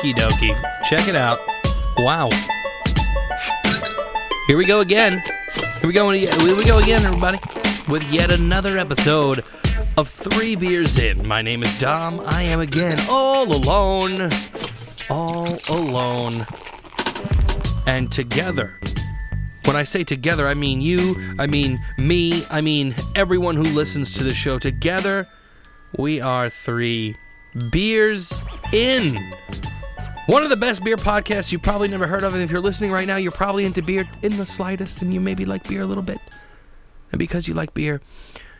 Okie dokie. Check it out. Wow. Here we go again. Here we go. Here we go again, everybody, with yet another episode of Three Beers In. My name is Dom. I am again all alone. All alone. And together. When I say together, I mean you, I mean me, I mean everyone who listens to the show. Together, we are three beers in. One of the best beer podcasts you probably never heard of, and if you're listening right now, you're probably into beer in the slightest, and you maybe like beer a little bit. And because you like beer,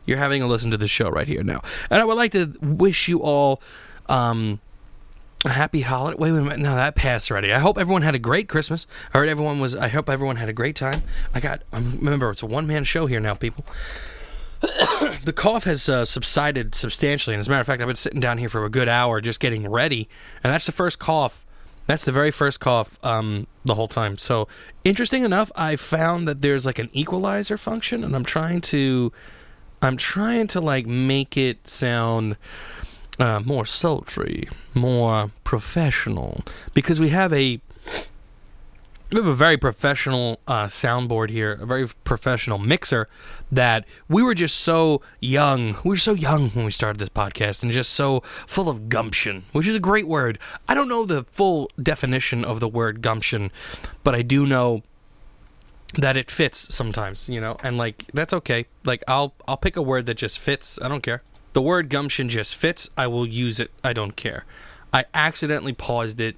you're having a listen to the show right here now. And I would like to wish you all um, a happy holiday. Wait, wait minute. No, that passed already. I hope everyone had a great Christmas. I heard everyone was. I hope everyone had a great time. I got. Um, remember, it's a one man show here now, people. the cough has uh, subsided substantially, and as a matter of fact, I've been sitting down here for a good hour just getting ready, and that's the first cough. That's the very first cough um, the whole time. So, interesting enough, I found that there's like an equalizer function, and I'm trying to, I'm trying to like make it sound uh, more sultry, more professional, because we have a we have a very professional uh, soundboard here, a very professional mixer that we were just so young. We were so young when we started this podcast and just so full of gumption, which is a great word. I don't know the full definition of the word gumption, but I do know that it fits sometimes, you know, and like that's okay. Like I'll I'll pick a word that just fits. I don't care. The word gumption just fits. I will use it. I don't care. I accidentally paused it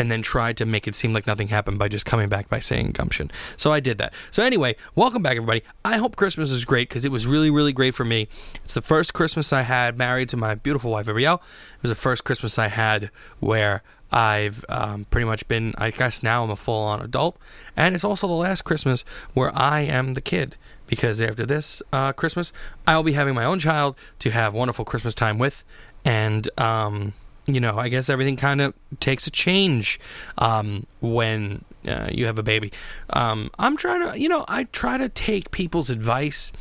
and then tried to make it seem like nothing happened by just coming back by saying gumption. So I did that. So anyway, welcome back everybody. I hope Christmas is great because it was really really great for me. It's the first Christmas I had married to my beautiful wife Ariel. It was the first Christmas I had where I've um, pretty much been. I guess now I'm a full on adult, and it's also the last Christmas where I am the kid because after this uh, Christmas, I will be having my own child to have wonderful Christmas time with, and um, you know, I guess everything kind of takes a change um, when uh, you have a baby. Um, I'm trying to, you know, I try to take people's advice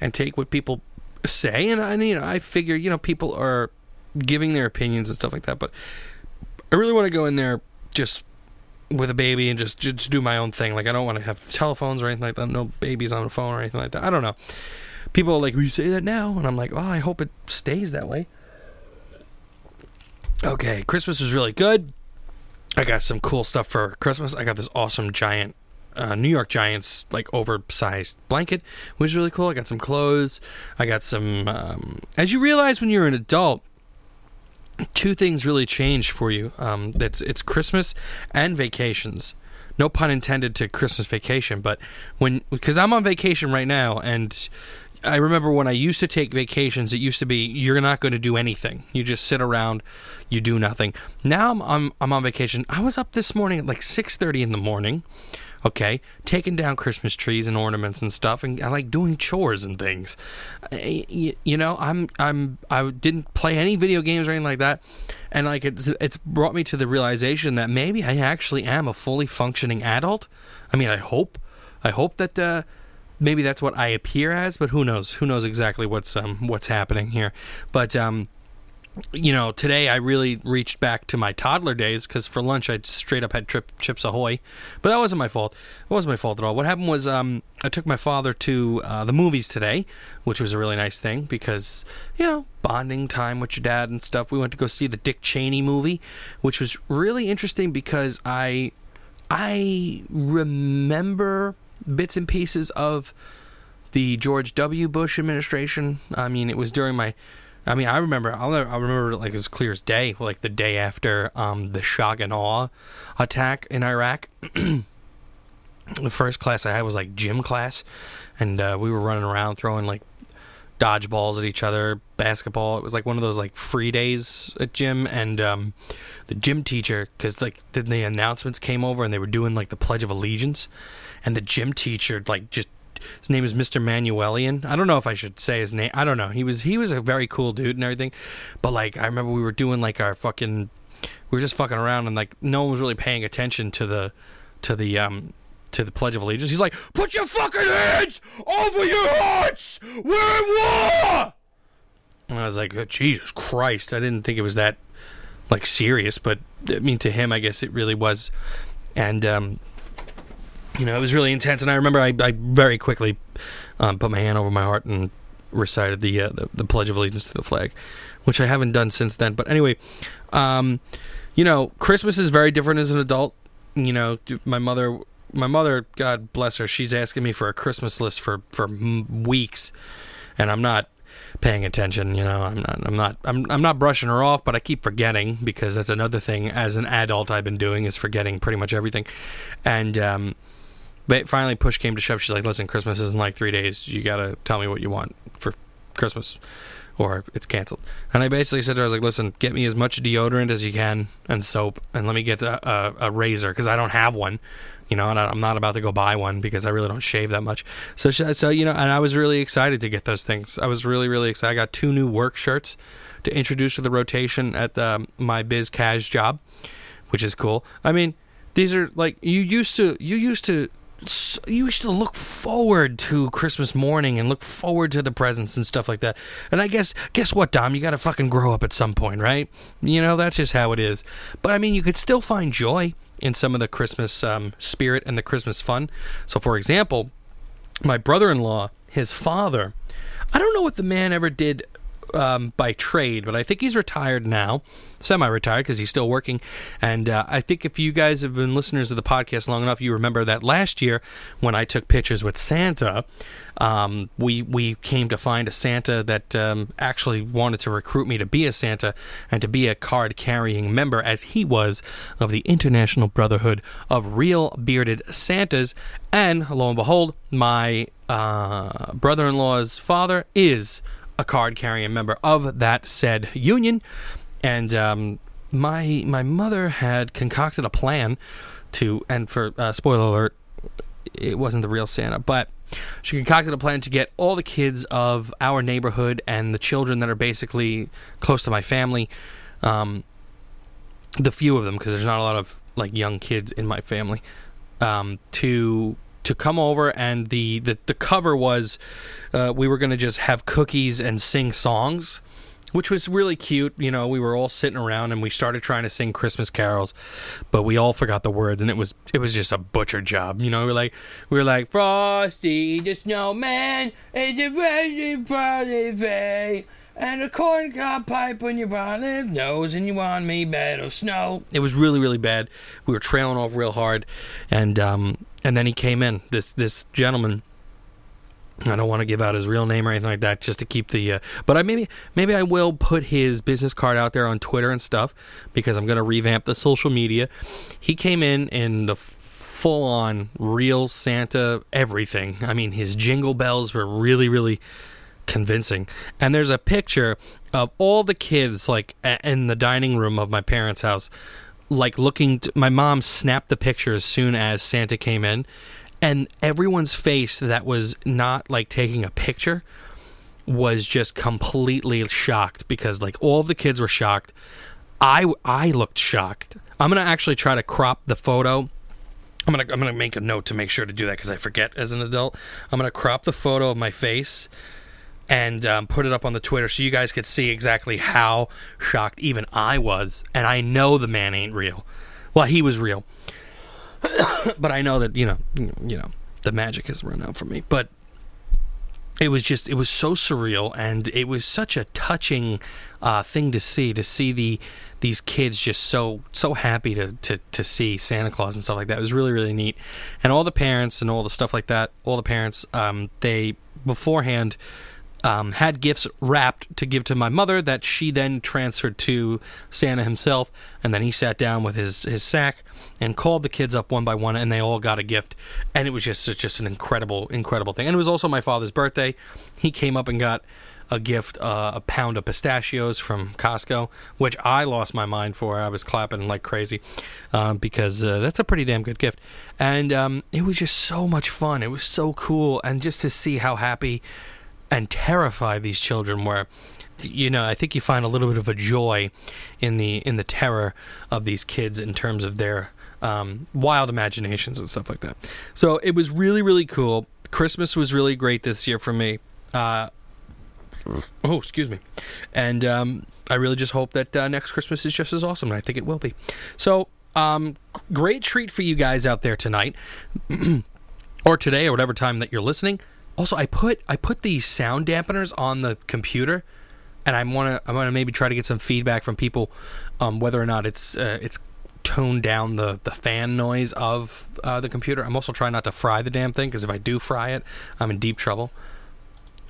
and take what people say, and, and you know, I figure, you know, people are giving their opinions and stuff like that, but I really want to go in there just with a baby and just just do my own thing. Like I don't want to have telephones or anything like that. No babies on the phone or anything like that. I don't know. People are like, "Will you say that now?" And I'm like, "Oh, I hope it stays that way." Okay, Christmas was really good. I got some cool stuff for Christmas. I got this awesome giant uh, New York Giants like oversized blanket, which is really cool. I got some clothes. I got some. Um, as you realize when you're an adult, two things really change for you. Um, that's it's Christmas and vacations. No pun intended to Christmas vacation, but when because I'm on vacation right now, and I remember when I used to take vacations, it used to be you're not going to do anything. You just sit around, you do nothing. Now I'm I'm, I'm on vacation. I was up this morning at like 6:30 in the morning. Okay, taking down Christmas trees and ornaments and stuff, and I like doing chores and things. I, you, you know, I'm I'm I didn't play any video games or anything like that, and like it's it's brought me to the realization that maybe I actually am a fully functioning adult. I mean, I hope, I hope that. Uh, maybe that's what I appear as, but who knows? Who knows exactly what's um what's happening here? But um, you know, today I really reached back to my toddler days because for lunch I straight up had trip Chips Ahoy, but that wasn't my fault. It wasn't my fault at all. What happened was um, I took my father to uh, the movies today, which was a really nice thing because you know bonding time with your dad and stuff. We went to go see the Dick Cheney movie, which was really interesting because I I remember bits and pieces of the George W. Bush administration. I mean, it was during my. I mean, I remember. I'll, I remember it like as clear as day, like the day after um, the shock and awe attack in Iraq. the first class I had was like gym class, and uh, we were running around throwing like dodgeballs at each other, basketball. It was like one of those like free days at gym, and um, the gym teacher, because like then the announcements came over and they were doing like the Pledge of Allegiance, and the gym teacher like just his name is Mr. Manuelian. I don't know if I should say his name. I don't know. He was he was a very cool dude and everything, but like I remember we were doing like our fucking, we were just fucking around and like no one was really paying attention to the, to the um to the Pledge of Allegiance. He's like, "Put your fucking hands over your hearts. We're in war." And I was like, oh, "Jesus Christ!" I didn't think it was that like serious, but I mean to him, I guess it really was, and um, you know, it was really intense. And I remember I, I very quickly um, put my hand over my heart and recited the, uh, the, the Pledge of Allegiance to the flag, which I haven't done since then. But anyway, um, you know, Christmas is very different as an adult. You know, my mother, my mother, God bless her, she's asking me for a Christmas list for for weeks, and I'm not paying attention. You know, I'm not, I'm not, I'm, I'm not brushing her off, but I keep forgetting because that's another thing as an adult I've been doing is forgetting pretty much everything, and um, but finally, push came to shove. She's like, "Listen, Christmas is in like three days. You gotta tell me what you want for Christmas, or it's canceled." And I basically said to her, "I was like, listen, get me as much deodorant as you can and soap, and let me get a, a, a razor because I don't have one." You know, and I'm not about to go buy one because I really don't shave that much. So, so you know, and I was really excited to get those things. I was really, really excited. I got two new work shirts to introduce to the rotation at the, my biz cash job, which is cool. I mean, these are like you used to. You used to you used to look forward to Christmas morning and look forward to the presents and stuff like that. And I guess guess what, Dom, you got to fucking grow up at some point, right? You know, that's just how it is. But I mean, you could still find joy in some of the Christmas um, spirit and the Christmas fun. So, for example, my brother-in-law, his father, I don't know what the man ever did um, by trade, but I think he's retired now, semi-retired because he's still working. And uh, I think if you guys have been listeners of the podcast long enough, you remember that last year when I took pictures with Santa, um, we we came to find a Santa that um, actually wanted to recruit me to be a Santa and to be a card-carrying member, as he was of the International Brotherhood of Real Bearded Santas. And lo and behold, my uh, brother-in-law's father is a card carrying member of that said union. And um, my my mother had concocted a plan to, and for uh, spoiler alert, it wasn't the real Santa, but she concocted a plan to get all the kids of our neighborhood and the children that are basically close to my family, um, the few of them, because there's not a lot of like young kids in my family, um, to to come over and the the, the cover was uh, we were going to just have cookies and sing songs which was really cute. You know, we were all sitting around and we started trying to sing Christmas carols, but we all forgot the words and it was it was just a butcher job. You know, we were like we were like Frosty the Snowman is a very Friday and a corn cob pipe on your bonnet nose and you want me bed of snow. It was really really bad. We were trailing off real hard, and um, and then he came in. This this gentleman. I don't want to give out his real name or anything like that, just to keep the. Uh, but I maybe maybe I will put his business card out there on Twitter and stuff because I'm going to revamp the social media. He came in in the full on real Santa everything. I mean, his jingle bells were really really convincing. And there's a picture of all the kids like in the dining room of my parents' house like looking to, my mom snapped the picture as soon as Santa came in and everyone's face that was not like taking a picture was just completely shocked because like all the kids were shocked. I I looked shocked. I'm going to actually try to crop the photo. I'm going to I'm going to make a note to make sure to do that cuz I forget as an adult. I'm going to crop the photo of my face and um, put it up on the Twitter so you guys could see exactly how shocked even I was. And I know the man ain't real. Well, he was real, but I know that you know, you know, the magic has run out for me. But it was just, it was so surreal, and it was such a touching uh, thing to see. To see the these kids just so so happy to, to to see Santa Claus and stuff like that. It was really really neat, and all the parents and all the stuff like that. All the parents, um, they beforehand um, had gifts wrapped to give to my mother that she then transferred to Santa himself. And then he sat down with his, his sack and called the kids up one by one, and they all got a gift. And it was just just an incredible, incredible thing. And it was also my father's birthday. He came up and got a gift, uh, a pound of pistachios from Costco, which I lost my mind for. I was clapping like crazy uh, because uh, that's a pretty damn good gift. And um, it was just so much fun. It was so cool. And just to see how happy and terrify these children where you know i think you find a little bit of a joy in the in the terror of these kids in terms of their um, wild imaginations and stuff like that so it was really really cool christmas was really great this year for me uh, oh excuse me and um, I really just hope that uh, next Christmas is just as awesome, and I think it will be. So, um, great treat for you guys out there tonight, or today, or whatever time that you're listening. Also, I put I put these sound dampeners on the computer, and I want to I want to maybe try to get some feedback from people, um, whether or not it's uh, it's toned down the the fan noise of uh, the computer. I'm also trying not to fry the damn thing because if I do fry it, I'm in deep trouble.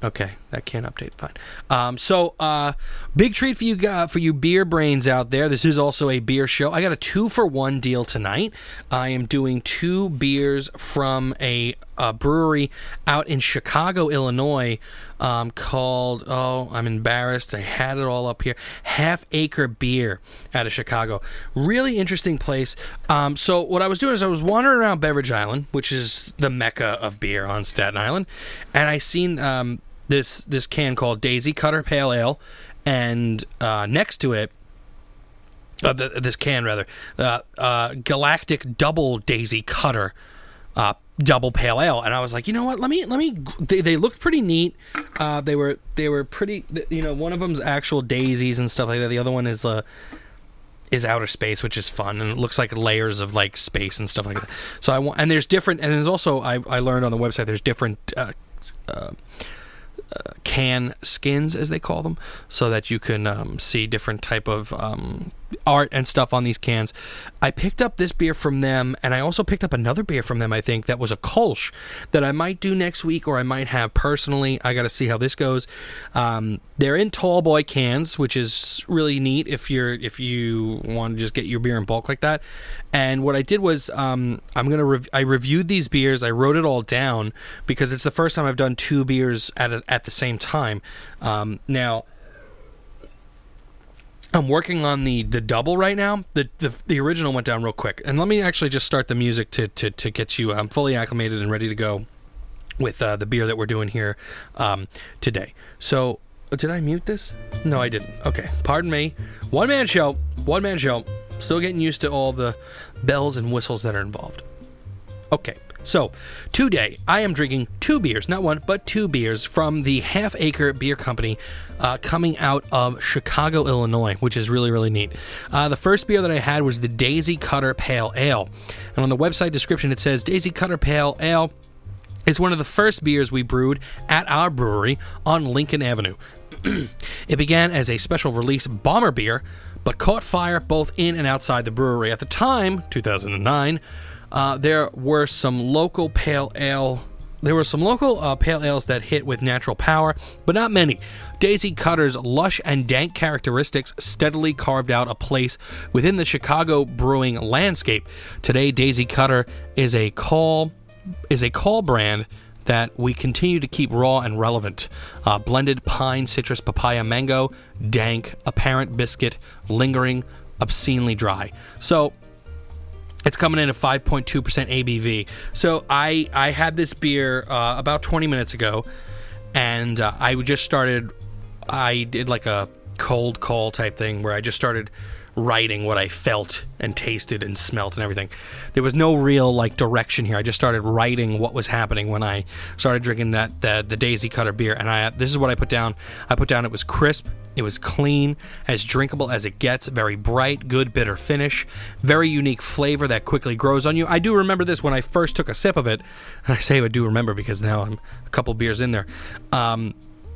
Okay, that can't update. Fine. Um, so, uh, big treat for you uh, for you beer brains out there. This is also a beer show. I got a two for one deal tonight. I am doing two beers from a, a brewery out in Chicago, Illinois, um, called Oh, I'm embarrassed. I had it all up here. Half Acre Beer out of Chicago. Really interesting place. Um, so, what I was doing is I was wandering around Beverage Island, which is the mecca of beer on Staten Island, and I seen. Um, this this can called Daisy Cutter Pale Ale, and uh, next to it, uh, th- this can rather, uh, uh, Galactic Double Daisy Cutter. Uh, double pale ale. And i was like you know what? Let me let me they, they looked pretty neat. Uh, they were they were pretty you know one of them's actual daisies and stuff like that. The other one is uh is outer space which is fun. And it looks like layers of like space and stuff like that. So i want and there's different and there's also i, I learned on the website there's different uh, uh, can skins as they call them so that you can um, see different type of um, art and stuff on these cans. I picked up this beer from them and i also picked up another beer from them i think that was a kolsch that i might do next week or i might have personally. I gotta see how this goes. Um, they're in tall boy cans which is really neat if you're if you want to just get your beer in bulk like that. And what i did was um, i'm gonna rev- i reviewed these beers. I wrote it all down because it's the first time i've done two beers at, a, at the same time. Um, now I'm working on the the double right now. The, the the original went down real quick, and let me actually just start the music to to to get you um, fully acclimated and ready to go with uh, the beer that we're doing here um, today. So, did I mute this? No, I didn't. Okay, pardon me. One man show. One man show. Still getting used to all the bells and whistles that are involved. Okay. So, today I am drinking two beers, not one, but two beers from the Half Acre Beer Company uh, coming out of Chicago, Illinois, which is really, really neat. Uh, the first beer that I had was the Daisy Cutter Pale Ale. And on the website description, it says Daisy Cutter Pale Ale is one of the first beers we brewed at our brewery on Lincoln Avenue. it began as a special release bomber beer, but caught fire both in and outside the brewery. At the time, 2009, uh, there were some local pale ale. There were some local uh, pale ales that hit with natural power, but not many. Daisy Cutter's lush and dank characteristics steadily carved out a place within the Chicago brewing landscape. Today, Daisy Cutter is a call is a call brand that we continue to keep raw and relevant. Uh, blended pine, citrus, papaya, mango, dank, apparent biscuit, lingering, obscenely dry. So it's coming in at 5.2% ABV. So I I had this beer uh, about 20 minutes ago, and uh, I just started. I did like a cold call type thing where I just started writing what I felt and tasted and smelt and everything. There was no real like direction here. I just started writing what was happening when I started drinking that the, the Daisy Cutter beer. And I this is what I put down. I put down it was crisp, it was clean, as drinkable as it gets, very bright, good bitter finish, very unique flavor that quickly grows on you. I do remember this when I first took a sip of it, and I say I do remember because now I'm a couple beers in there. Um,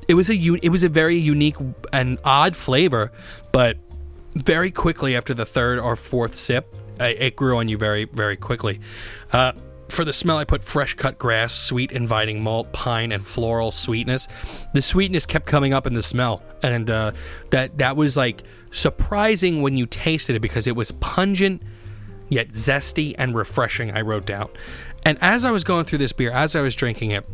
it was a it was a very unique and odd flavor, but very quickly after the third or fourth sip, it grew on you very, very quickly. Uh, for the smell, I put fresh cut grass, sweet, inviting malt, pine, and floral sweetness. The sweetness kept coming up in the smell, and uh, that that was like surprising when you tasted it because it was pungent yet zesty and refreshing. I wrote down, and as I was going through this beer, as I was drinking it,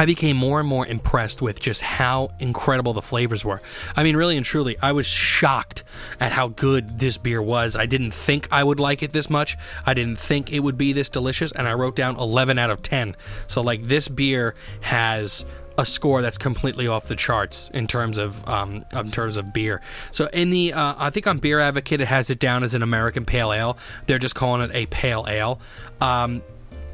I became more and more impressed with just how incredible the flavors were. I mean, really and truly, I was shocked at how good this beer was. I didn't think I would like it this much. I didn't think it would be this delicious, and I wrote down 11 out of 10. So, like, this beer has a score that's completely off the charts in terms of um, in terms of beer. So in the uh, I think on Beer Advocate it has it down as an American Pale Ale. They're just calling it a Pale Ale. Um,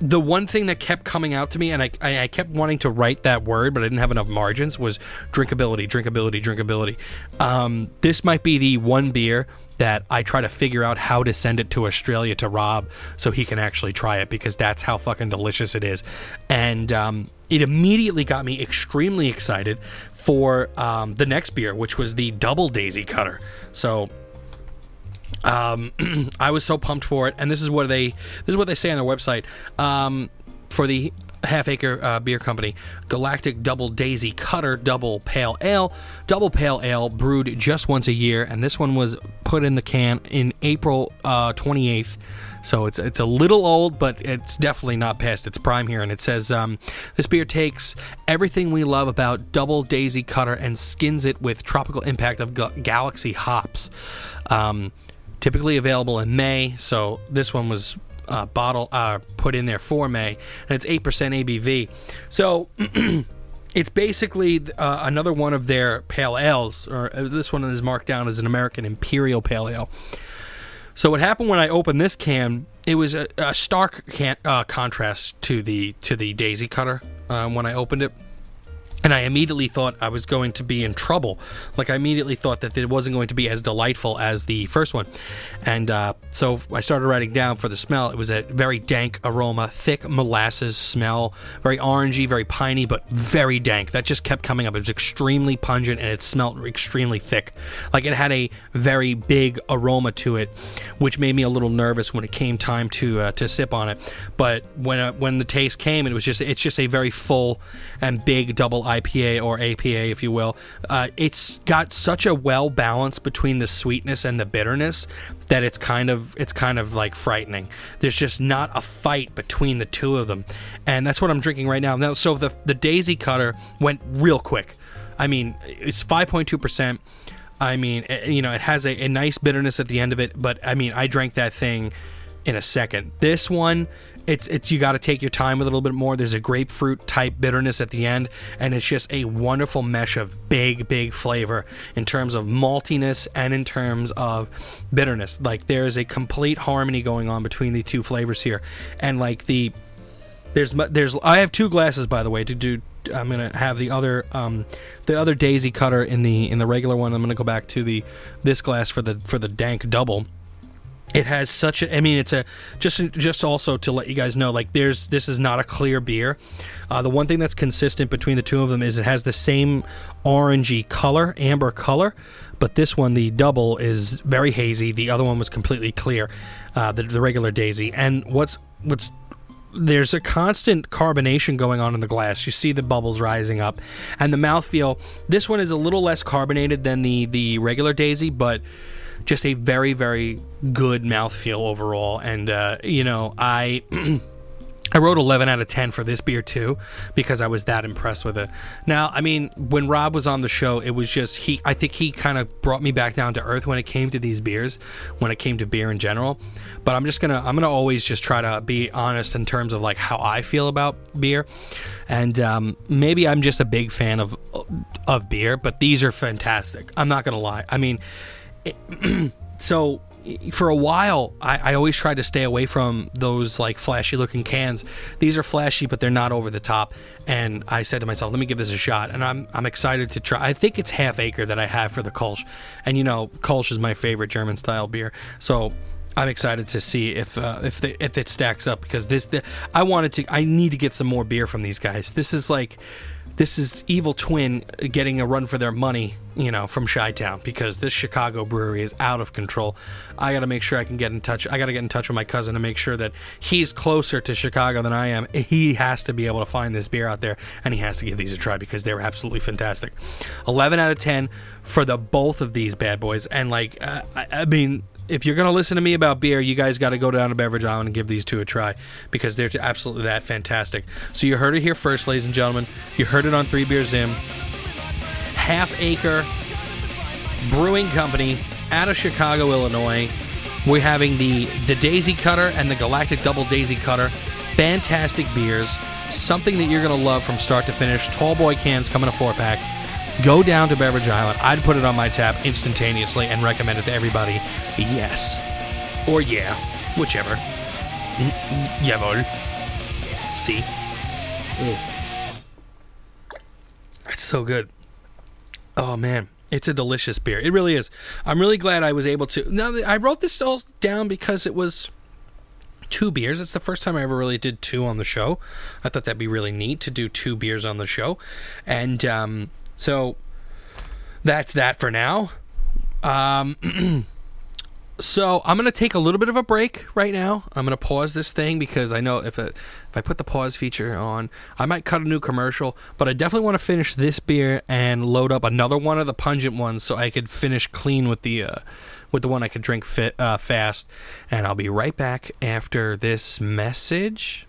the one thing that kept coming out to me, and I, I, kept wanting to write that word, but I didn't have enough margins, was drinkability, drinkability, drinkability. Um, this might be the one beer that I try to figure out how to send it to Australia to Rob so he can actually try it because that's how fucking delicious it is. And um, it immediately got me extremely excited for um, the next beer, which was the Double Daisy Cutter. So um, I was so pumped for it, and this is what they this is what they say on their website um, for the Half Acre uh, Beer Company Galactic Double Daisy Cutter Double Pale Ale. Double Pale Ale brewed just once a year, and this one was put in the can in April uh, 28th. So it's it's a little old, but it's definitely not past its prime here. And it says um, this beer takes everything we love about Double Daisy Cutter and skins it with tropical impact of ga- Galaxy hops. Um, typically available in May. So this one was uh, bottle uh, put in there for May, and it's eight percent ABV. So. it's basically uh, another one of their pale ales, or uh, this one is marked down as an American Imperial Pale Ale. So what happened when I opened this can? It was a, a stark can, uh, contrast to the to the Daisy Cutter um, when I opened it and I immediately thought I was going to be in trouble. Like I immediately thought that it wasn't going to be as delightful as the first one, and uh, so I started writing down for the smell. It was a very dank aroma, thick molasses smell, very orangey, very piney, but very dank. That just kept coming up. It was extremely pungent and it smelled extremely thick. Like it had a very big aroma to it, which made me a little nervous when it came time to uh, to sip on it. But when uh, when the taste came, it was just it's just a very full and big double IPA or APA, if you will. Uh, it's got such a well balance between the sweetness and the bitterness that it's kind of it's kind of like frightening. There's just not a fight between the two of them, and that's what I'm drinking right now. Now, so the the Daisy Cutter went real quick. I mean, it's 5.2 percent. I mean, eh, you know, it has a, a nice bitterness at the end of it, but I mean, I drank that thing in a second. This one it's it's you got to take your time with a little bit more. There's a grapefruit type bitterness at the end, and it's just a wonderful mesh of big, big flavor in terms of maltiness and in terms of bitterness. Like there's a complete harmony going on between the two flavors here, and like the there's there's I have two glasses by the way to do. I'm gonna have the other um, the other daisy cutter in the in the regular one. I'm gonna go back to the this glass for the for the dank double it has such a i mean it's a just just also to let you guys know like there's this is not a clear beer uh, the one thing that's consistent between the two of them is it has the same orangey color amber color but this one the double is very hazy the other one was completely clear uh, the, the regular daisy and what's what's there's a constant carbonation going on in the glass. You see the bubbles rising up, and the mouthfeel. This one is a little less carbonated than the the regular Daisy, but just a very very good mouthfeel overall. And uh, you know, I. I wrote 11 out of 10 for this beer too because I was that impressed with it. Now, I mean, when Rob was on the show, it was just he I think he kind of brought me back down to earth when it came to these beers, when it came to beer in general. But I'm just going to I'm going to always just try to be honest in terms of like how I feel about beer. And um, maybe I'm just a big fan of of beer, but these are fantastic. I'm not going to lie. I mean, so for a while I, I, always tried to stay away from those like flashy looking cans. These are flashy but they're not over the top. And i said to myself let me give this a shot. And i'm i'm excited to try. I think it's half acre that i have for the kolsch. And you know kolsch is my favorite german style beer. So I'm excited to see if uh, if if it stacks up because this the, I wanted to I need to get some more beer from these guys. This is like this is Evil Twin getting a run for their money, you know, from Chi Town because this Chicago brewery is out of control. I got to make sure I can get in touch. I got to get in touch with my cousin to make sure that he's closer to Chicago than I am. He has to be able to find this beer out there and he has to give these a try because they're absolutely fantastic. 11 out of 10 for the both of these bad boys. And, like, uh, I, I mean, if you're going to listen to me about beer, you guys got to go down to Beverage Island and give these two a try because they're absolutely that fantastic. So you heard it here first, ladies and gentlemen. You heard it on Three Beers In. Half Acre Brewing Company out of Chicago, Illinois. We're having the the Daisy Cutter and the Galactic Double Daisy Cutter. Fantastic beers. Something that you're going to love from start to finish. Tall boy cans come in a four pack Go down to Beverage Island. I'd put it on my tap instantaneously and recommend it to everybody. Yes. Or yeah. Whichever. Jawohl. See? It's so good. Oh man, it's a delicious beer. It really is. I'm really glad I was able to. Now I wrote this all down because it was two beers. It's the first time I ever really did two on the show. I thought that'd be really neat to do two beers on the show, and um, so that's that for now. Um, so I'm gonna take a little bit of a break right now. I'm gonna pause this thing because I know if if I put the pause feature on, I might cut a new commercial. But I definitely want to finish this beer and load up another one of the pungent ones so I could finish clean with the uh, with the one I could drink fit, uh, fast. And I'll be right back after this message.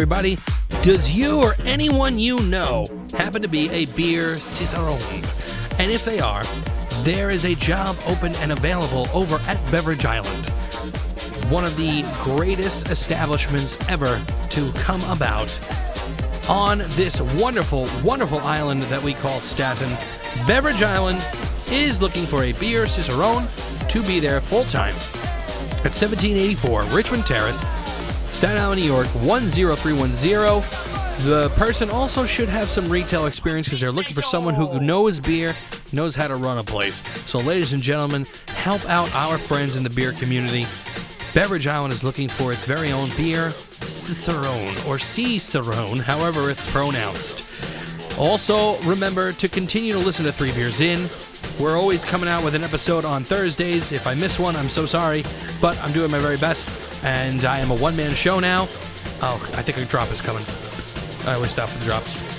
Everybody. Does you or anyone you know happen to be a beer cicerone? And if they are, there is a job open and available over at Beverage Island, one of the greatest establishments ever to come about on this wonderful, wonderful island that we call Staten. Beverage Island is looking for a beer cicerone to be there full time at 1784 Richmond Terrace, Staten Island, New York 10310. The person also should have some retail experience because they're looking for someone who knows beer, knows how to run a place. So, ladies and gentlemen, help out our friends in the beer community. Beverage Island is looking for its very own beer cicerone or cicerone, however it's pronounced. Also, remember to continue to listen to Three Beers In. We're always coming out with an episode on Thursdays. If I miss one, I'm so sorry, but I'm doing my very best. And I am a one man show now. Oh, I think a drop is coming. I always stop for the drops.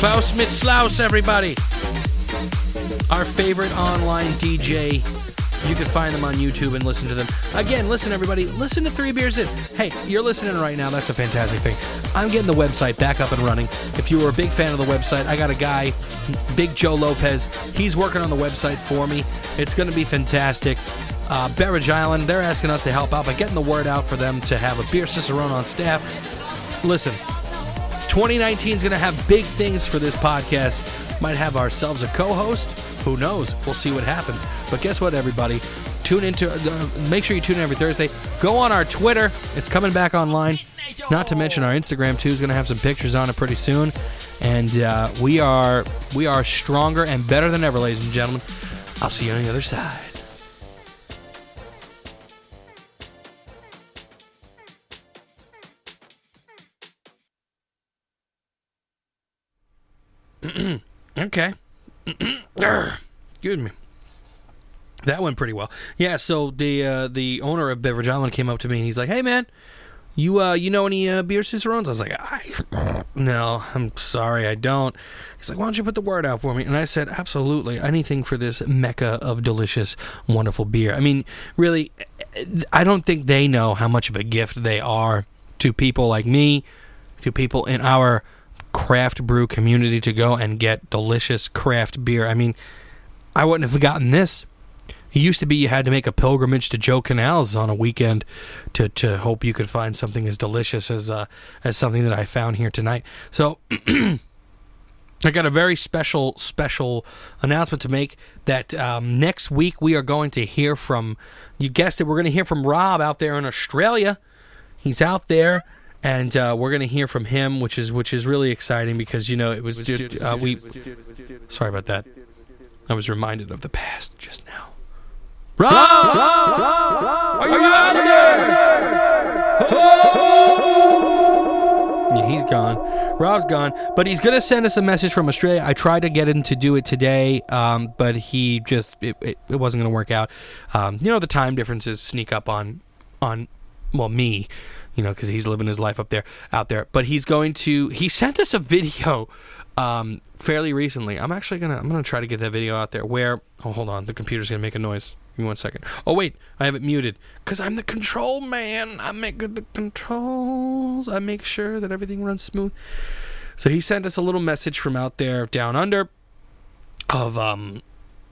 Klaus Mitzlaus, everybody. Our favorite online DJ. You can find them on YouTube and listen to them. Again, listen, everybody. Listen to Three Beers In. Hey, you're listening right now. That's a fantastic thing. I'm getting the website back up and running. If you were a big fan of the website, I got a guy, Big Joe Lopez. He's working on the website for me. It's going to be fantastic. Uh, Beverage Island, they're asking us to help out by getting the word out for them to have a beer cicerone on staff. Listen, 2019 is going to have big things for this podcast. Might have ourselves a co-host. Who knows? We'll see what happens. But guess what, everybody? Tune into. Uh, make sure you tune in every Thursday. Go on our Twitter. It's coming back online. Not to mention our Instagram too is going to have some pictures on it pretty soon. And uh, we are we are stronger and better than ever, ladies and gentlemen. I'll see you on the other side. Okay. Excuse me. That went pretty well. Yeah. So the uh, the owner of Beverage Island came up to me and he's like, "Hey, man, you uh, you know any uh, beer cicerones?" I was like, I, "No, I'm sorry, I don't." He's like, "Why don't you put the word out for me?" And I said, "Absolutely, anything for this mecca of delicious, wonderful beer." I mean, really, I don't think they know how much of a gift they are to people like me, to people in our craft brew community to go and get delicious craft beer. I mean, I wouldn't have gotten this. It used to be you had to make a pilgrimage to Joe Canals on a weekend to, to hope you could find something as delicious as uh, as something that I found here tonight. So I got a very special special announcement to make that um, next week we are going to hear from you guessed it we're going to hear from Rob out there in Australia. He's out there and uh, we're going to hear from him, which is which is really exciting because you know it was uh, we. Sorry about that. I was reminded of the past just now. Rob! Are you out there? Yeah, he's gone. Rob's gone, but he's gonna send us a message from Australia. I tried to get him to do it today, um, but he just it, it, it wasn't gonna work out. Um, you know the time differences sneak up on on well me, you know, because he's living his life up there out there. But he's going to. He sent us a video um, fairly recently. I'm actually gonna I'm gonna try to get that video out there. Where oh hold on, the computer's gonna make a noise. Give me one second. Oh wait, I have it muted because I'm the control man. I make the controls. I make sure that everything runs smooth. So he sent us a little message from out there down under of um,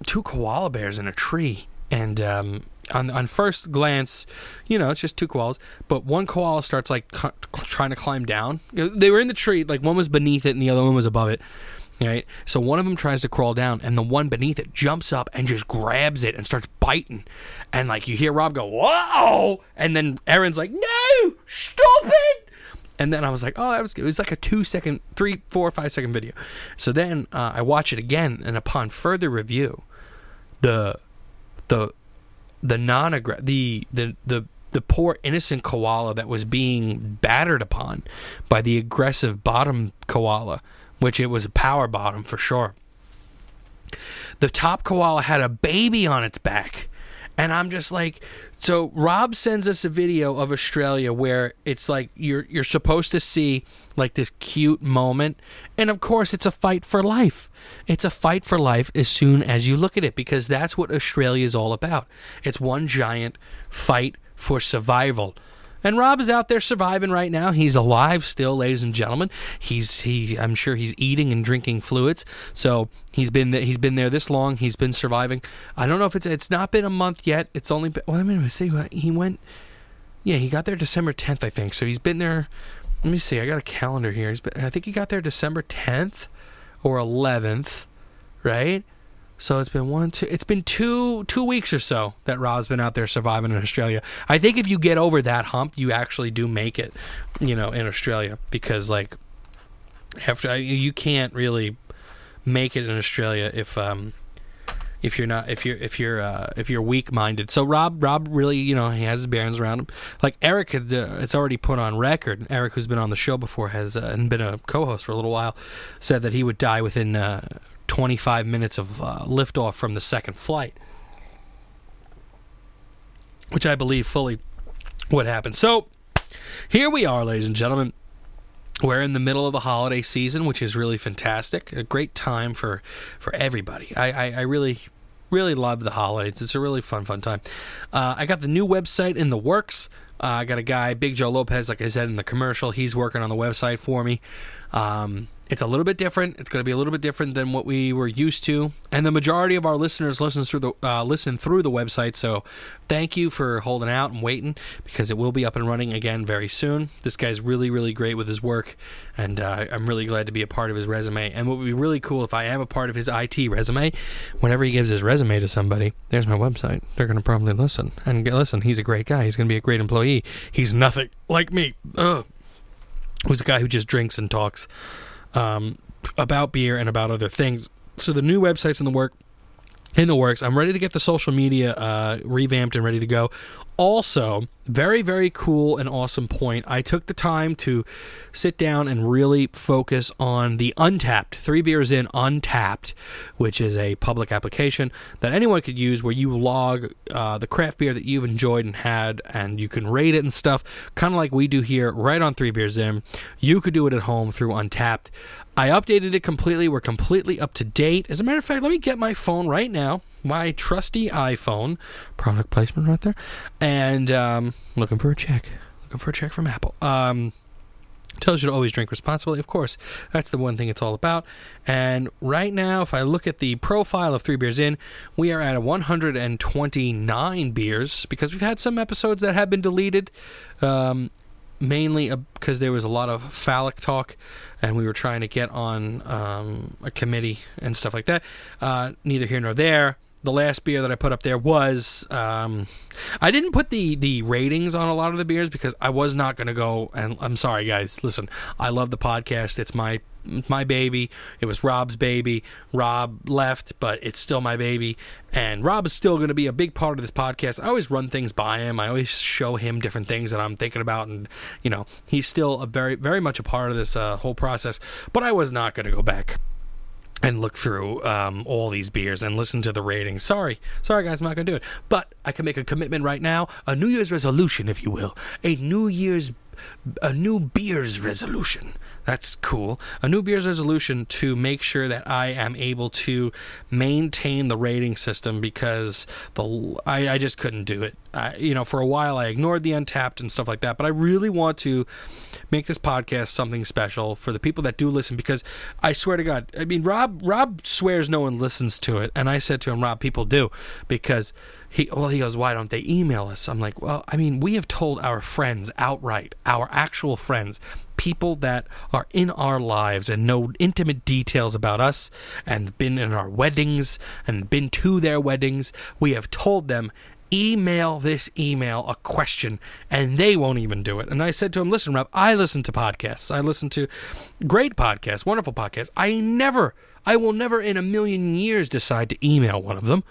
two koala bears in a tree, and um, on on first glance, you know, it's just two koalas. But one koala starts like trying to climb down. They were in the tree, like one was beneath it and the other one was above it. Right, so one of them tries to crawl down, and the one beneath it jumps up and just grabs it and starts biting, and like you hear Rob go, "Whoa!" and then Aaron's like, "No, stop it!" And then I was like, "Oh, that was good." It was like a two second, three, four, five second video. So then uh, I watch it again, and upon further review, the the the non the the the the poor innocent koala that was being battered upon by the aggressive bottom koala, which it was a power bottom for sure. The top koala had a baby on its back. And I'm just like, so Rob sends us a video of Australia where it's like you're you're supposed to see like this cute moment, and of course it's a fight for life. It's a fight for life as soon as you look at it because that's what Australia is all about. It's one giant fight for survival. And Rob is out there surviving right now. He's alive still, ladies and gentlemen. He's he. I'm sure he's eating and drinking fluids. So he's been th- he's been there this long. He's been surviving. I don't know if it's it's not been a month yet. It's only been. Well, I'm gonna say he went. Yeah, he got there December 10th, I think. So he's been there. Let me see. I got a calendar here. He's been, I think he got there December 10th or 11th, right? So it's been one, two. It's been two two weeks or so that Rob's been out there surviving in Australia. I think if you get over that hump, you actually do make it, you know, in Australia because like after you can't really make it in Australia if um if you're not if you're if you're uh, if you're weak minded. So Rob Rob really you know he has his bearings around him. Like Eric had uh, it's already put on record. Eric who's been on the show before has uh, and been a co-host for a little while said that he would die within uh, 25 minutes of uh, liftoff from the second flight, which I believe fully what happened. So here we are, ladies and gentlemen. We're in the middle of the holiday season, which is really fantastic. A great time for for everybody. I, I, I really really love the holidays. It's a really fun fun time. Uh, I got the new website in the works. Uh, I got a guy, Big Joe Lopez, like I said in the commercial. He's working on the website for me. Um, it's a little bit different. It's going to be a little bit different than what we were used to, and the majority of our listeners listen through the uh, listen through the website. So, thank you for holding out and waiting because it will be up and running again very soon. This guy's really, really great with his work, and uh, I'm really glad to be a part of his resume. And what would be really cool if I am a part of his IT resume, whenever he gives his resume to somebody, there's my website. They're going to probably listen and listen. He's a great guy. He's going to be a great employee. He's nothing like me. Ugh. Who's a guy who just drinks and talks um, about beer and about other things. So the new website's in the work in the works. I'm ready to get the social media uh, revamped and ready to go. Also, very very cool and awesome point. I took the time to sit down and really focus on the Untappd Three Beers In Untappd, which is a public application that anyone could use, where you log uh, the craft beer that you've enjoyed and had, and you can rate it and stuff, kind of like we do here, right on Three Beers In. You could do it at home through Untappd. I updated it completely. We're completely up to date. As a matter of fact, let me get my phone right now, my trusty iPhone, product placement right there, and um, looking for a check. Looking for a check from Apple. Um, tells you to always drink responsibly. Of course, that's the one thing it's all about. And right now, if I look at the profile of Three Beers In, we are at a 129 beers because we've had some episodes that have been deleted. Um, mainly because there was a lot of phallic talk and we were trying to get on um, a committee and stuff like that. Uh, neither here nor there. The last beer that I put up there was um, I didn't put the the ratings on a lot of the beers because I was not going to go and I'm sorry guys listen I love the podcast. It's my my baby. It was Rob's baby. Rob left but it's still my baby. And Rob is still going to be a big part of this podcast. I always run things by him. I always show him different things that I'm thinking about. And you know he's still a very very much a part of this uh, whole process. But I was not going to go back and look through um, all these beers and listen to the ratings. Sorry, sorry guys, I'm not gonna do it. But I can make a commitment right now, a New Year's resolution, if you will, a New Year's, a new beers resolution. That's cool. A new beers resolution to make sure that I am able to maintain the rating system because the I, I just couldn't do it. I, you know, for a while I ignored the Untappd and stuff like that, but I really want to make this podcast something special for the people that do listen because I swear to God, I mean Rob Rob swears no one listens to it, and I said to him, Rob, people do because he well he goes, why don't they email us? I'm like, well, I mean we have told our friends outright, our actual friends, people that are in our lives and know intimate details about us and been in our weddings and been to their weddings, we have told them email this email a question and they won't even do it. And I said to him, listen, Rob, I listen to podcasts. I listen to great podcasts, wonderful podcasts. I never, I will never in a million years decide to email one of them.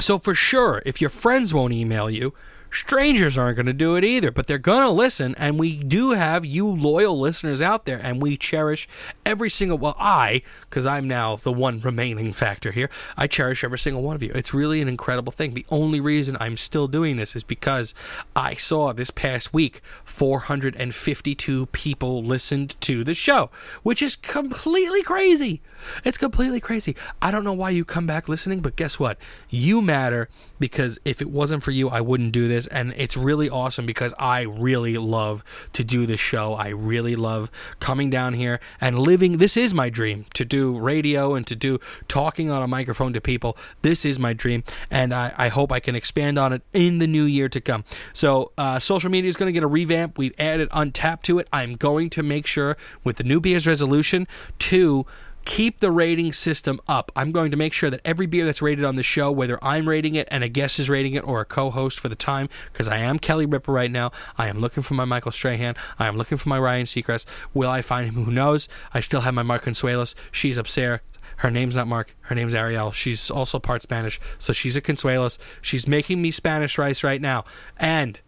So for sure, if your friends won't email you, strangers aren't going to do it either, but they're going to listen. And we do have you loyal listeners out there, and we cherish every single. Well, I, because I'm now the one remaining factor here, I cherish every single one of you. It's really an incredible thing. The only reason I'm still doing this is because I saw this past week 452 people listened to the show, which is completely crazy. It's completely crazy. I don't know why you come back listening, but guess what? You matter because if it wasn't for you, I wouldn't do this. And it's really awesome because I really love to do this show. I really love coming down here and living. This is my dream to do radio and to do talking on a microphone to people. This is my dream. And I, I hope I can expand on it in the new year to come. So, uh, social media is going to get a revamp. We've added Untappd to it. I'm going to make sure with the new beers resolution to keep the rating system up. I'm going to make sure that every beer that's rated on the show, whether I'm rating it and a guest is rating it or a co-host for the time, because I am Kelly Ripa right now. I am looking for my Michael Strahan. I am looking for my Ryan Seacrest. Will I find him? Who knows? I still have my Mark Consuelos. She's upstairs. Her name's not Mark. Her name's Ariel. She's also part Spanish, so she's a Consuelos. She's making me Spanish rice right now, and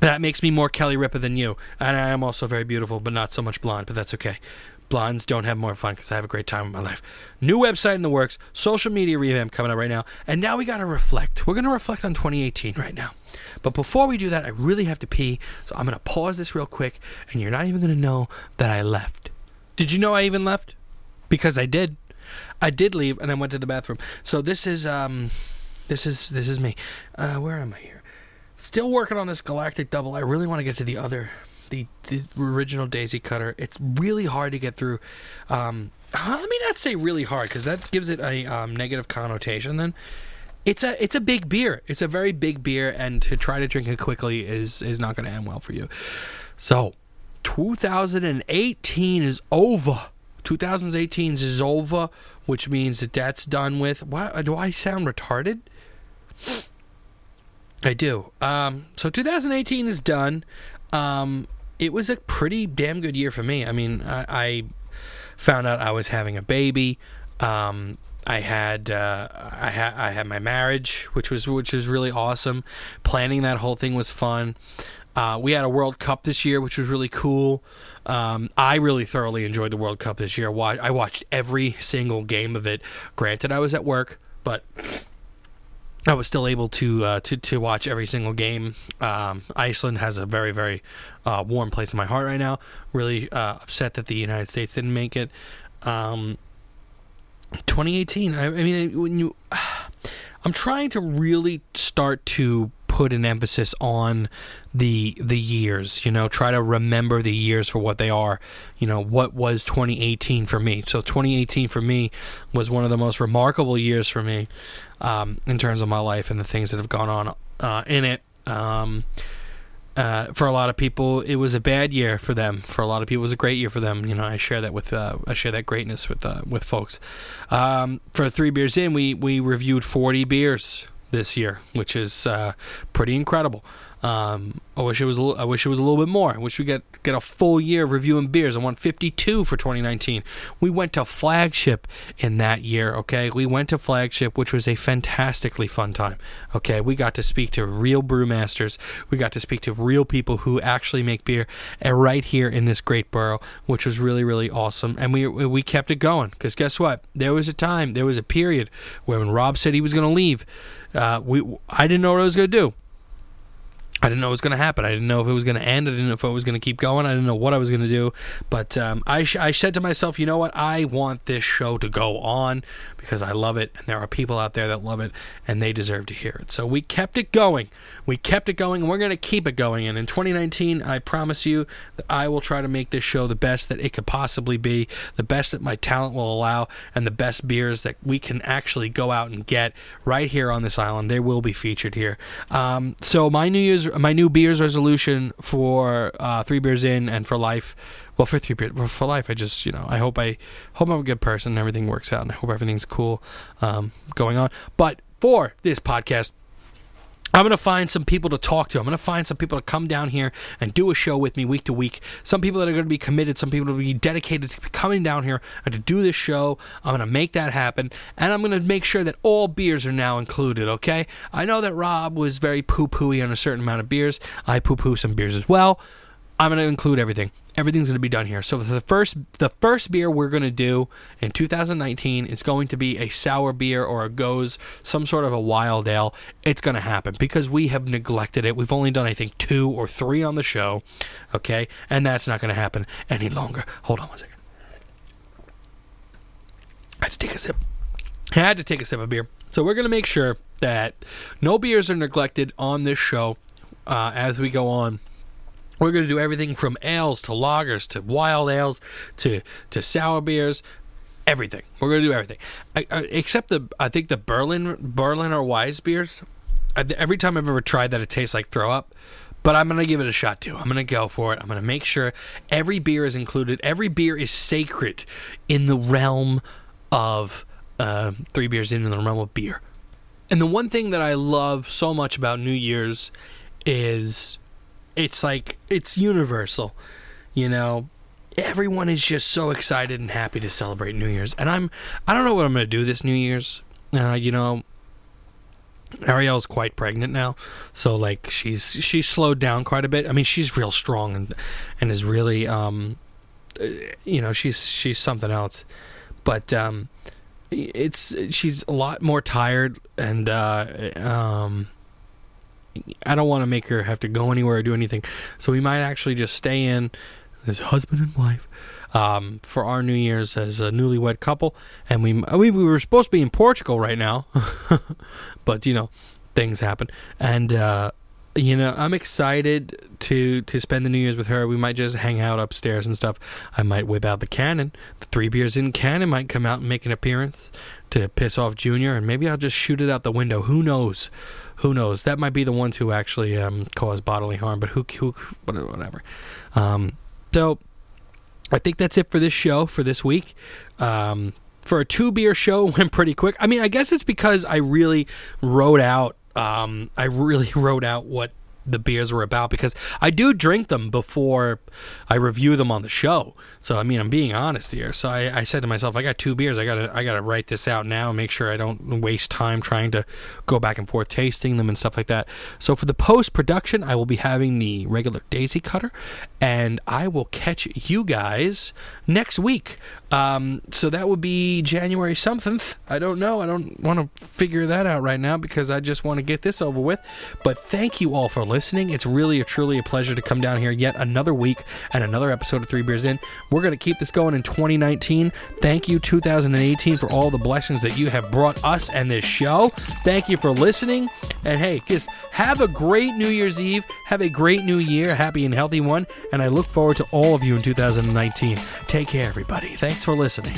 that makes me more Kelly Ripa than you. And I am also very beautiful, but not so much blonde. But that's okay blondes don't have more fun because I have a great time in my life. New website in the works, social media revamp coming up right now, and now we got to reflect. We're going to reflect on 2018 right now. But before we do that, I really have to pee, so I'm going to pause this real quick, and you're not even going to know that I left. Did you know I even left? Because I did. I did leave, and I went to the bathroom. So this is um, this is this is me. Uh, where am I here? Still working on this galactic double. I really want to get to the other the, the original Daisy Cutter. It's really hard to get through. Um, uh, let me not say really hard because that gives it a um, negative connotation. Then it's a it's a big beer. It's a very big beer, and to try to drink it quickly is is not going to end well for you. So, 2018 is over. 2018 is over, which means that that's done with. What do I sound retarded? I do. Um, so 2018 is done. Um, it was a pretty damn good year for me. I mean, I, I found out I was having a baby. Um, I had uh, I had I had my marriage, which was which was really awesome. Planning that whole thing was fun. Uh, we had a World Cup this year, which was really cool. Um, I really thoroughly enjoyed the World Cup this year. I watched every single game of it. Granted, I was at work, but I was still able to uh, to to watch every single game. Um, Iceland has a very very uh, warm place in my heart right now. Really uh, upset that the United States didn't make it. Um, 2018. I, I mean, when you, I'm trying to really start to put an emphasis on the the years you know try to remember the years for what they are you know what was 2018 for me so 2018 for me was one of the most remarkable years for me um, in terms of my life and the things that have gone on uh, in it um, uh, for a lot of people, it was a bad year for them. For a lot of people, it was a great year for them. You know, I share that with uh, I share that greatness with uh, with folks. Um, for three beers in, we we reviewed forty beers this year, which is uh, pretty incredible. Um, I wish it was. A little, I wish it was a little bit more. I wish we get get a full year of reviewing beers. I want 52 for 2019. We went to flagship in that year. Okay, we went to flagship, which was a fantastically fun time. Okay, we got to speak to real brewmasters. We got to speak to real people who actually make beer uh, right here in this great borough, which was really really awesome. And we we kept it going because guess what? There was a time, there was a period when Rob said he was going to leave, uh, we I didn't know what I was going to do. I didn't know what was going to happen. I didn't know if it was going to end. I didn't know if it was going to keep going. I didn't know what I was going to do. But um, I, sh- I said to myself, you know what? I want this show to go on because I love it. And there are people out there that love it and they deserve to hear it. So we kept it going. We kept it going and we're going to keep it going. And in 2019, I promise you that I will try to make this show the best that it could possibly be, the best that my talent will allow, and the best beers that we can actually go out and get right here on this island. They will be featured here. Um, so my New Year's my new beers resolution for uh, three beers in and for life. Well, for three beers well, for life, I just you know I hope I hope I'm a good person and everything works out and I hope everything's cool um, going on. But for this podcast. I'm going to find some people to talk to. I'm going to find some people to come down here and do a show with me week to week. Some people that are going to be committed, some people to be dedicated to coming down here and to do this show. I'm going to make that happen. And I'm going to make sure that all beers are now included, okay? I know that Rob was very poo pooey on a certain amount of beers. I poo poo some beers as well. I'm going to include everything. Everything's going to be done here. So the first the first beer we're going to do in 2019 is going to be a sour beer or a gose, some sort of a wild ale. It's going to happen because we have neglected it. We've only done I think 2 or 3 on the show, okay? And that's not going to happen any longer. Hold on one second. I had to take a sip. I had to take a sip of beer. So we're going to make sure that no beers are neglected on this show uh, as we go on we're going to do everything from ales to lagers to wild ales to to sour beers, everything. We're going to do everything, I, I, except the I think the Berlin Berliner Weisse beers. I, every time I've ever tried that, it tastes like throw up. But I'm going to give it a shot too. I'm going to go for it. I'm going to make sure every beer is included. Every beer is sacred in the realm of uh, three beers in, in the realm of beer. And the one thing that I love so much about New Year's is it's like it's universal you know? Everyone is just so excited and happy to celebrate new year's. And i'm i don't know what i'm going to do this new year's. Uh, you know ariel's quite pregnant now so like she's she's slowed down quite a bit. I mean she's real strong and and is really um uh, you know she's she's something else. But um it's she's a lot more tired and uh um I don't want to make her have to go anywhere or do anything. So we might actually just stay in as husband and wife um, for our New Year's as a newlywed couple. And we we, we were supposed to be in Portugal right now, but you know things happen. And uh, you know I'm excited to to spend the New Year's with her. We might just hang out upstairs and stuff. I might whip out the cannon. The three beers in cannon might come out and make an appearance to piss off Junior, and maybe I'll just shoot it out the window. Who knows? Who knows? That might be the ones who actually um, cause bodily harm, but who, who whatever. Um, so I think that's it for this show for this week. Um, for a two beer show, went pretty quick. I mean, I guess it's because I really wrote out. Um, I really wrote out what the beers were about because I do drink them before I review them on the show. So I mean, I'm being honest here. So I, I said to myself, I got two beers. I gotta I gotta write this out now and make sure I don't waste time trying to go back and forth tasting them and stuff like that. So for the post production, I will be having the regular Daisy Cutter, and I will catch you guys next week. Um, so that would be January something. I don't know. I don't want to figure that out right now because I just want to get this over with. But thank you all for listening. It's really, a, truly a pleasure to come down here yet another week and another episode of Three Beers In. We're going to keep this going in 2019. Thank you, 2018, for all the blessings that you have brought us and this show. Thank you for listening. And hey, just have a great New Year's Eve. Have a great new year, happy and healthy one. And I look forward to all of you in 2019. Take care, everybody. Thanks for listening.